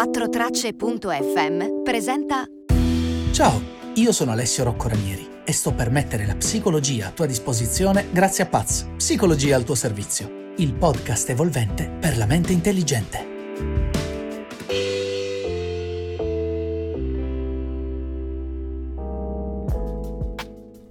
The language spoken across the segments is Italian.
4tracce.fm presenta Ciao, io sono Alessio Rocco Ranieri e sto per mettere la psicologia a tua disposizione grazie a Paz, Psicologia al tuo servizio, il podcast evolvente per la mente intelligente.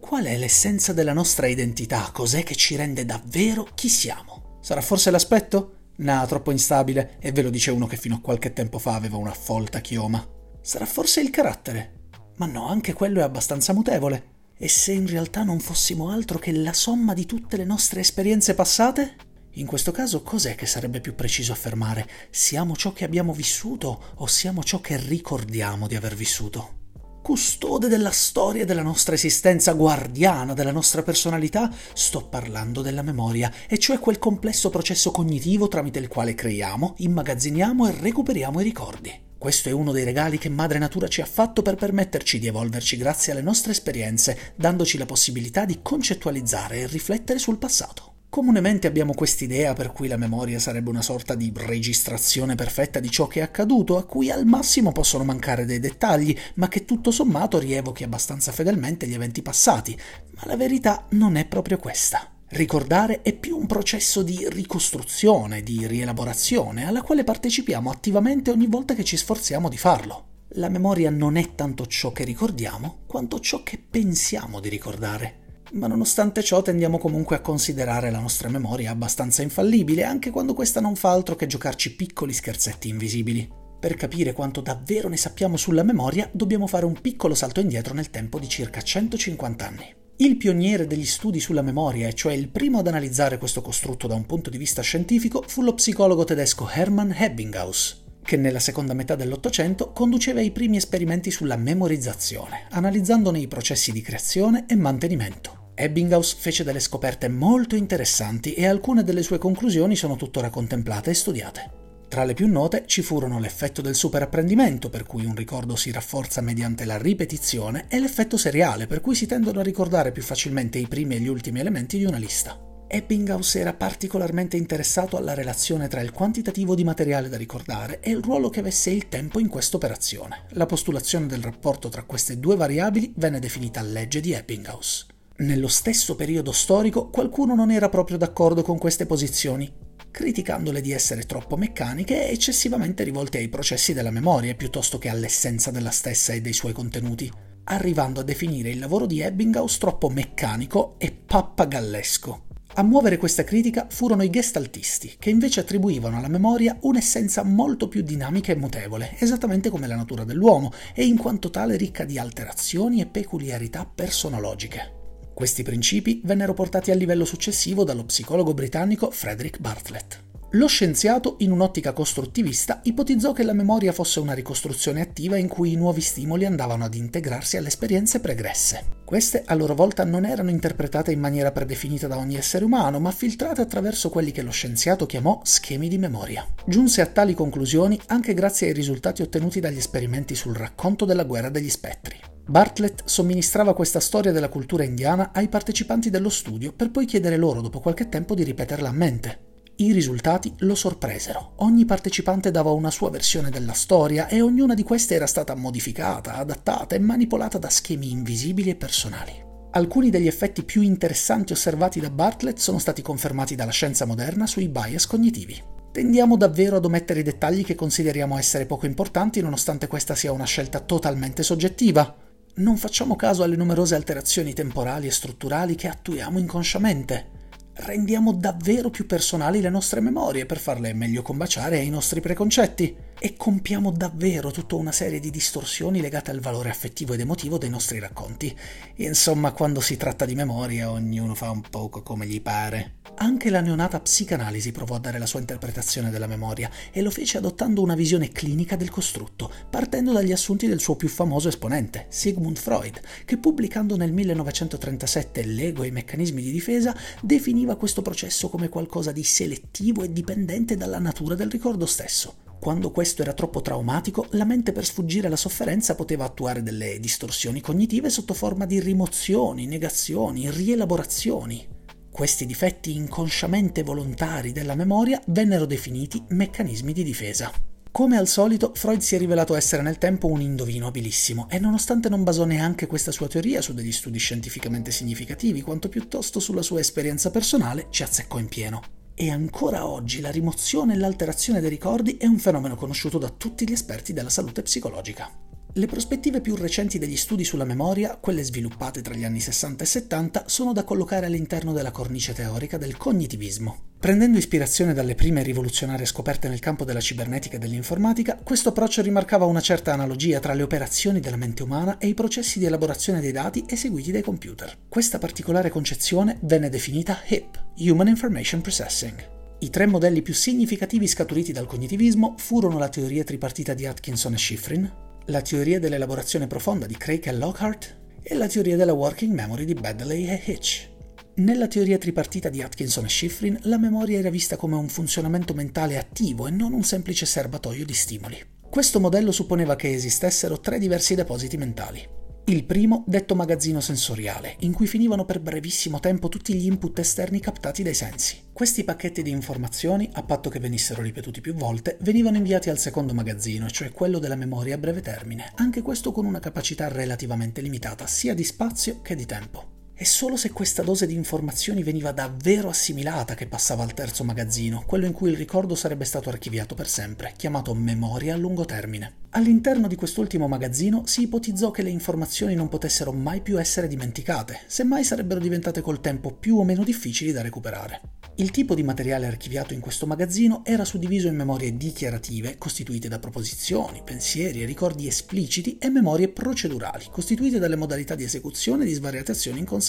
Qual è l'essenza della nostra identità? Cos'è che ci rende davvero chi siamo? Sarà forse l'aspetto? Nah, troppo instabile, e ve lo dice uno che fino a qualche tempo fa aveva una folta chioma. Sarà forse il carattere? Ma no, anche quello è abbastanza mutevole. E se in realtà non fossimo altro che la somma di tutte le nostre esperienze passate? In questo caso cos'è che sarebbe più preciso affermare? Siamo ciò che abbiamo vissuto o siamo ciò che ricordiamo di aver vissuto? Custode della storia della nostra esistenza, guardiana della nostra personalità, sto parlando della memoria, e cioè quel complesso processo cognitivo tramite il quale creiamo, immagazziniamo e recuperiamo i ricordi. Questo è uno dei regali che Madre Natura ci ha fatto per permetterci di evolverci grazie alle nostre esperienze, dandoci la possibilità di concettualizzare e riflettere sul passato. Comunemente abbiamo quest'idea per cui la memoria sarebbe una sorta di registrazione perfetta di ciò che è accaduto, a cui al massimo possono mancare dei dettagli, ma che tutto sommato rievochi abbastanza fedelmente gli eventi passati. Ma la verità non è proprio questa. Ricordare è più un processo di ricostruzione, di rielaborazione, alla quale partecipiamo attivamente ogni volta che ci sforziamo di farlo. La memoria non è tanto ciò che ricordiamo, quanto ciò che pensiamo di ricordare ma nonostante ciò tendiamo comunque a considerare la nostra memoria abbastanza infallibile, anche quando questa non fa altro che giocarci piccoli scherzetti invisibili. Per capire quanto davvero ne sappiamo sulla memoria, dobbiamo fare un piccolo salto indietro nel tempo di circa 150 anni. Il pioniere degli studi sulla memoria, e cioè il primo ad analizzare questo costrutto da un punto di vista scientifico, fu lo psicologo tedesco Hermann Ebbinghaus, che nella seconda metà dell'Ottocento conduceva i primi esperimenti sulla memorizzazione, analizzandone i processi di creazione e mantenimento. Ebbinghaus fece delle scoperte molto interessanti e alcune delle sue conclusioni sono tuttora contemplate e studiate. Tra le più note ci furono l'effetto del superapprendimento, per cui un ricordo si rafforza mediante la ripetizione, e l'effetto seriale, per cui si tendono a ricordare più facilmente i primi e gli ultimi elementi di una lista. Ebbinghaus era particolarmente interessato alla relazione tra il quantitativo di materiale da ricordare e il ruolo che avesse il tempo in questa operazione. La postulazione del rapporto tra queste due variabili venne definita legge di Ebbinghaus. Nello stesso periodo storico qualcuno non era proprio d'accordo con queste posizioni, criticandole di essere troppo meccaniche e eccessivamente rivolte ai processi della memoria piuttosto che all'essenza della stessa e dei suoi contenuti, arrivando a definire il lavoro di Ebbinghaus troppo meccanico e pappagallesco. A muovere questa critica furono i gestaltisti, che invece attribuivano alla memoria un'essenza molto più dinamica e mutevole, esattamente come la natura dell'uomo, e in quanto tale ricca di alterazioni e peculiarità personologiche. Questi principi vennero portati a livello successivo dallo psicologo britannico Frederick Bartlett. Lo scienziato, in un'ottica costruttivista, ipotizzò che la memoria fosse una ricostruzione attiva in cui i nuovi stimoli andavano ad integrarsi alle esperienze pregresse. Queste, a loro volta, non erano interpretate in maniera predefinita da ogni essere umano, ma filtrate attraverso quelli che lo scienziato chiamò schemi di memoria. Giunse a tali conclusioni anche grazie ai risultati ottenuti dagli esperimenti sul racconto della guerra degli spettri. Bartlett somministrava questa storia della cultura indiana ai partecipanti dello studio per poi chiedere loro dopo qualche tempo di ripeterla a mente. I risultati lo sorpresero. Ogni partecipante dava una sua versione della storia e ognuna di queste era stata modificata, adattata e manipolata da schemi invisibili e personali. Alcuni degli effetti più interessanti osservati da Bartlett sono stati confermati dalla scienza moderna sui bias cognitivi. Tendiamo davvero ad omettere i dettagli che consideriamo essere poco importanti nonostante questa sia una scelta totalmente soggettiva non facciamo caso alle numerose alterazioni temporali e strutturali che attuiamo inconsciamente. Rendiamo davvero più personali le nostre memorie per farle meglio combaciare ai nostri preconcetti e compiamo davvero tutta una serie di distorsioni legate al valore affettivo ed emotivo dei nostri racconti. Insomma, quando si tratta di memoria, ognuno fa un poco come gli pare. Anche la neonata psicanalisi provò a dare la sua interpretazione della memoria e lo fece adottando una visione clinica del costrutto, partendo dagli assunti del suo più famoso esponente, Sigmund Freud, che pubblicando nel 1937 L'ego e i meccanismi di difesa definiva questo processo come qualcosa di selettivo e dipendente dalla natura del ricordo stesso. Quando questo era troppo traumatico, la mente per sfuggire alla sofferenza poteva attuare delle distorsioni cognitive sotto forma di rimozioni, negazioni, rielaborazioni. Questi difetti inconsciamente volontari della memoria vennero definiti meccanismi di difesa. Come al solito, Freud si è rivelato essere nel tempo un indovino abilissimo e nonostante non basò neanche questa sua teoria su degli studi scientificamente significativi, quanto piuttosto sulla sua esperienza personale, ci azzeccò in pieno. E ancora oggi la rimozione e l'alterazione dei ricordi è un fenomeno conosciuto da tutti gli esperti della salute psicologica. Le prospettive più recenti degli studi sulla memoria, quelle sviluppate tra gli anni 60 e 70, sono da collocare all'interno della cornice teorica del cognitivismo. Prendendo ispirazione dalle prime rivoluzionarie scoperte nel campo della cibernetica e dell'informatica, questo approccio rimarcava una certa analogia tra le operazioni della mente umana e i processi di elaborazione dei dati eseguiti dai computer. Questa particolare concezione venne definita HIP, Human Information Processing. I tre modelli più significativi scaturiti dal cognitivismo furono la teoria tripartita di Atkinson e Schifrin, la teoria dell'elaborazione profonda di Craig e Lockhart e la teoria della working memory di Baddeley e Hitch. Nella teoria tripartita di Atkinson e Schifrin, la memoria era vista come un funzionamento mentale attivo e non un semplice serbatoio di stimoli. Questo modello supponeva che esistessero tre diversi depositi mentali. Il primo, detto magazzino sensoriale, in cui finivano per brevissimo tempo tutti gli input esterni captati dai sensi. Questi pacchetti di informazioni, a patto che venissero ripetuti più volte, venivano inviati al secondo magazzino, cioè quello della memoria a breve termine, anche questo con una capacità relativamente limitata sia di spazio che di tempo. E solo se questa dose di informazioni veniva davvero assimilata che passava al terzo magazzino, quello in cui il ricordo sarebbe stato archiviato per sempre, chiamato memoria a lungo termine. All'interno di quest'ultimo magazzino si ipotizzò che le informazioni non potessero mai più essere dimenticate, semmai sarebbero diventate col tempo più o meno difficili da recuperare. Il tipo di materiale archiviato in questo magazzino era suddiviso in memorie dichiarative, costituite da proposizioni, pensieri e ricordi espliciti, e memorie procedurali, costituite dalle modalità di esecuzione di svariate azioni inconsapevoli,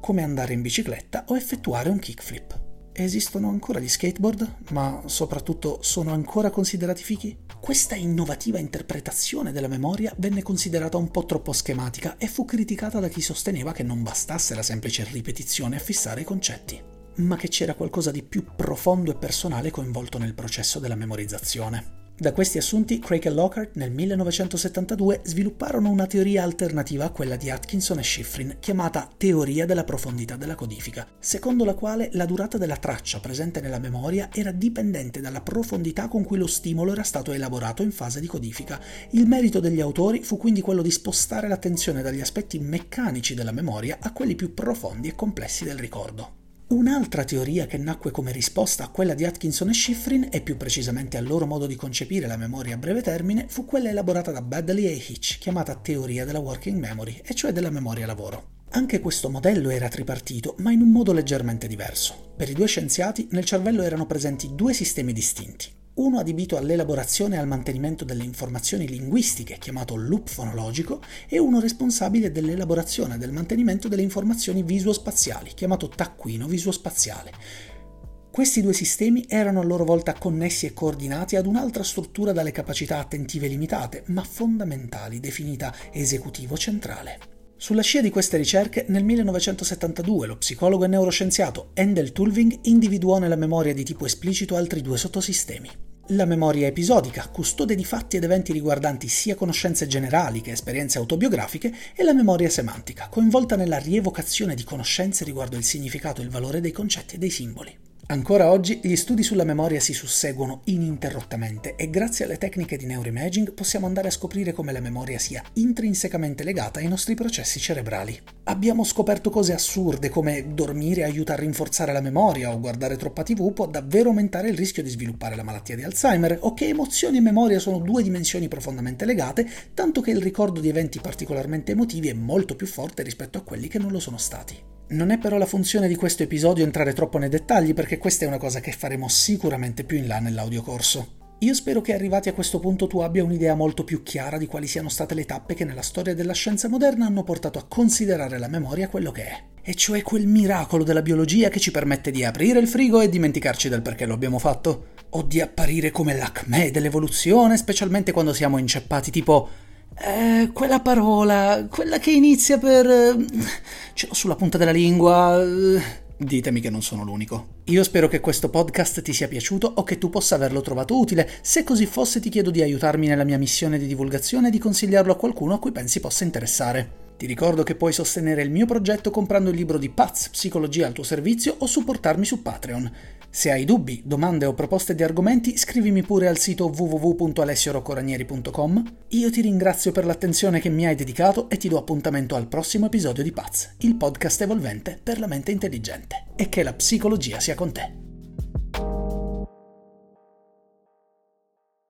come andare in bicicletta o effettuare un kickflip. Esistono ancora gli skateboard, ma soprattutto sono ancora considerati fichi? Questa innovativa interpretazione della memoria venne considerata un po' troppo schematica e fu criticata da chi sosteneva che non bastasse la semplice ripetizione a fissare i concetti ma che c'era qualcosa di più profondo e personale coinvolto nel processo della memorizzazione. Da questi assunti, Craig e Lockhart nel 1972 svilupparono una teoria alternativa a quella di Atkinson e Schifrin, chiamata teoria della profondità della codifica, secondo la quale la durata della traccia presente nella memoria era dipendente dalla profondità con cui lo stimolo era stato elaborato in fase di codifica. Il merito degli autori fu quindi quello di spostare l'attenzione dagli aspetti meccanici della memoria a quelli più profondi e complessi del ricordo. Un'altra teoria che nacque come risposta a quella di Atkinson e Schifrin, e più precisamente al loro modo di concepire la memoria a breve termine, fu quella elaborata da Baddeley e Hitch, chiamata teoria della working memory, e cioè della memoria lavoro. Anche questo modello era tripartito, ma in un modo leggermente diverso. Per i due scienziati nel cervello erano presenti due sistemi distinti uno adibito all'elaborazione e al mantenimento delle informazioni linguistiche, chiamato loop fonologico, e uno responsabile dell'elaborazione e del mantenimento delle informazioni visuospaziali, chiamato taccuino visuospaziale. Questi due sistemi erano a loro volta connessi e coordinati ad un'altra struttura dalle capacità attentive limitate, ma fondamentali, definita esecutivo centrale. Sulla scia di queste ricerche, nel 1972 lo psicologo e neuroscienziato Endel Tulving individuò nella memoria di tipo esplicito altri due sottosistemi. La memoria episodica, custode di fatti ed eventi riguardanti sia conoscenze generali che esperienze autobiografiche, e la memoria semantica, coinvolta nella rievocazione di conoscenze riguardo il significato e il valore dei concetti e dei simboli. Ancora oggi gli studi sulla memoria si susseguono ininterrottamente e grazie alle tecniche di neuroimaging possiamo andare a scoprire come la memoria sia intrinsecamente legata ai nostri processi cerebrali. Abbiamo scoperto cose assurde come dormire aiuta a rinforzare la memoria o guardare troppa tv può davvero aumentare il rischio di sviluppare la malattia di Alzheimer o che emozioni e memoria sono due dimensioni profondamente legate, tanto che il ricordo di eventi particolarmente emotivi è molto più forte rispetto a quelli che non lo sono stati. Non è però la funzione di questo episodio entrare troppo nei dettagli perché questa è una cosa che faremo sicuramente più in là nell'audiocorso. Io spero che arrivati a questo punto tu abbia un'idea molto più chiara di quali siano state le tappe che nella storia della scienza moderna hanno portato a considerare la memoria quello che è. E cioè quel miracolo della biologia che ci permette di aprire il frigo e dimenticarci del perché lo abbiamo fatto. O di apparire come l'acme dell'evoluzione, specialmente quando siamo inceppati tipo eh, quella parola, quella che inizia per... Eh, ce l'ho sulla punta della lingua. Eh, ditemi che non sono l'unico. Io spero che questo podcast ti sia piaciuto o che tu possa averlo trovato utile. Se così fosse ti chiedo di aiutarmi nella mia missione di divulgazione e di consigliarlo a qualcuno a cui pensi possa interessare. Ti ricordo che puoi sostenere il mio progetto comprando il libro di Paz, Psicologia al tuo servizio o supportarmi su Patreon. Se hai dubbi, domande o proposte di argomenti, scrivimi pure al sito www.alessioroccoranieri.com. Io ti ringrazio per l'attenzione che mi hai dedicato e ti do appuntamento al prossimo episodio di Paz, il podcast evolvente per la mente intelligente. E che la psicologia sia con te.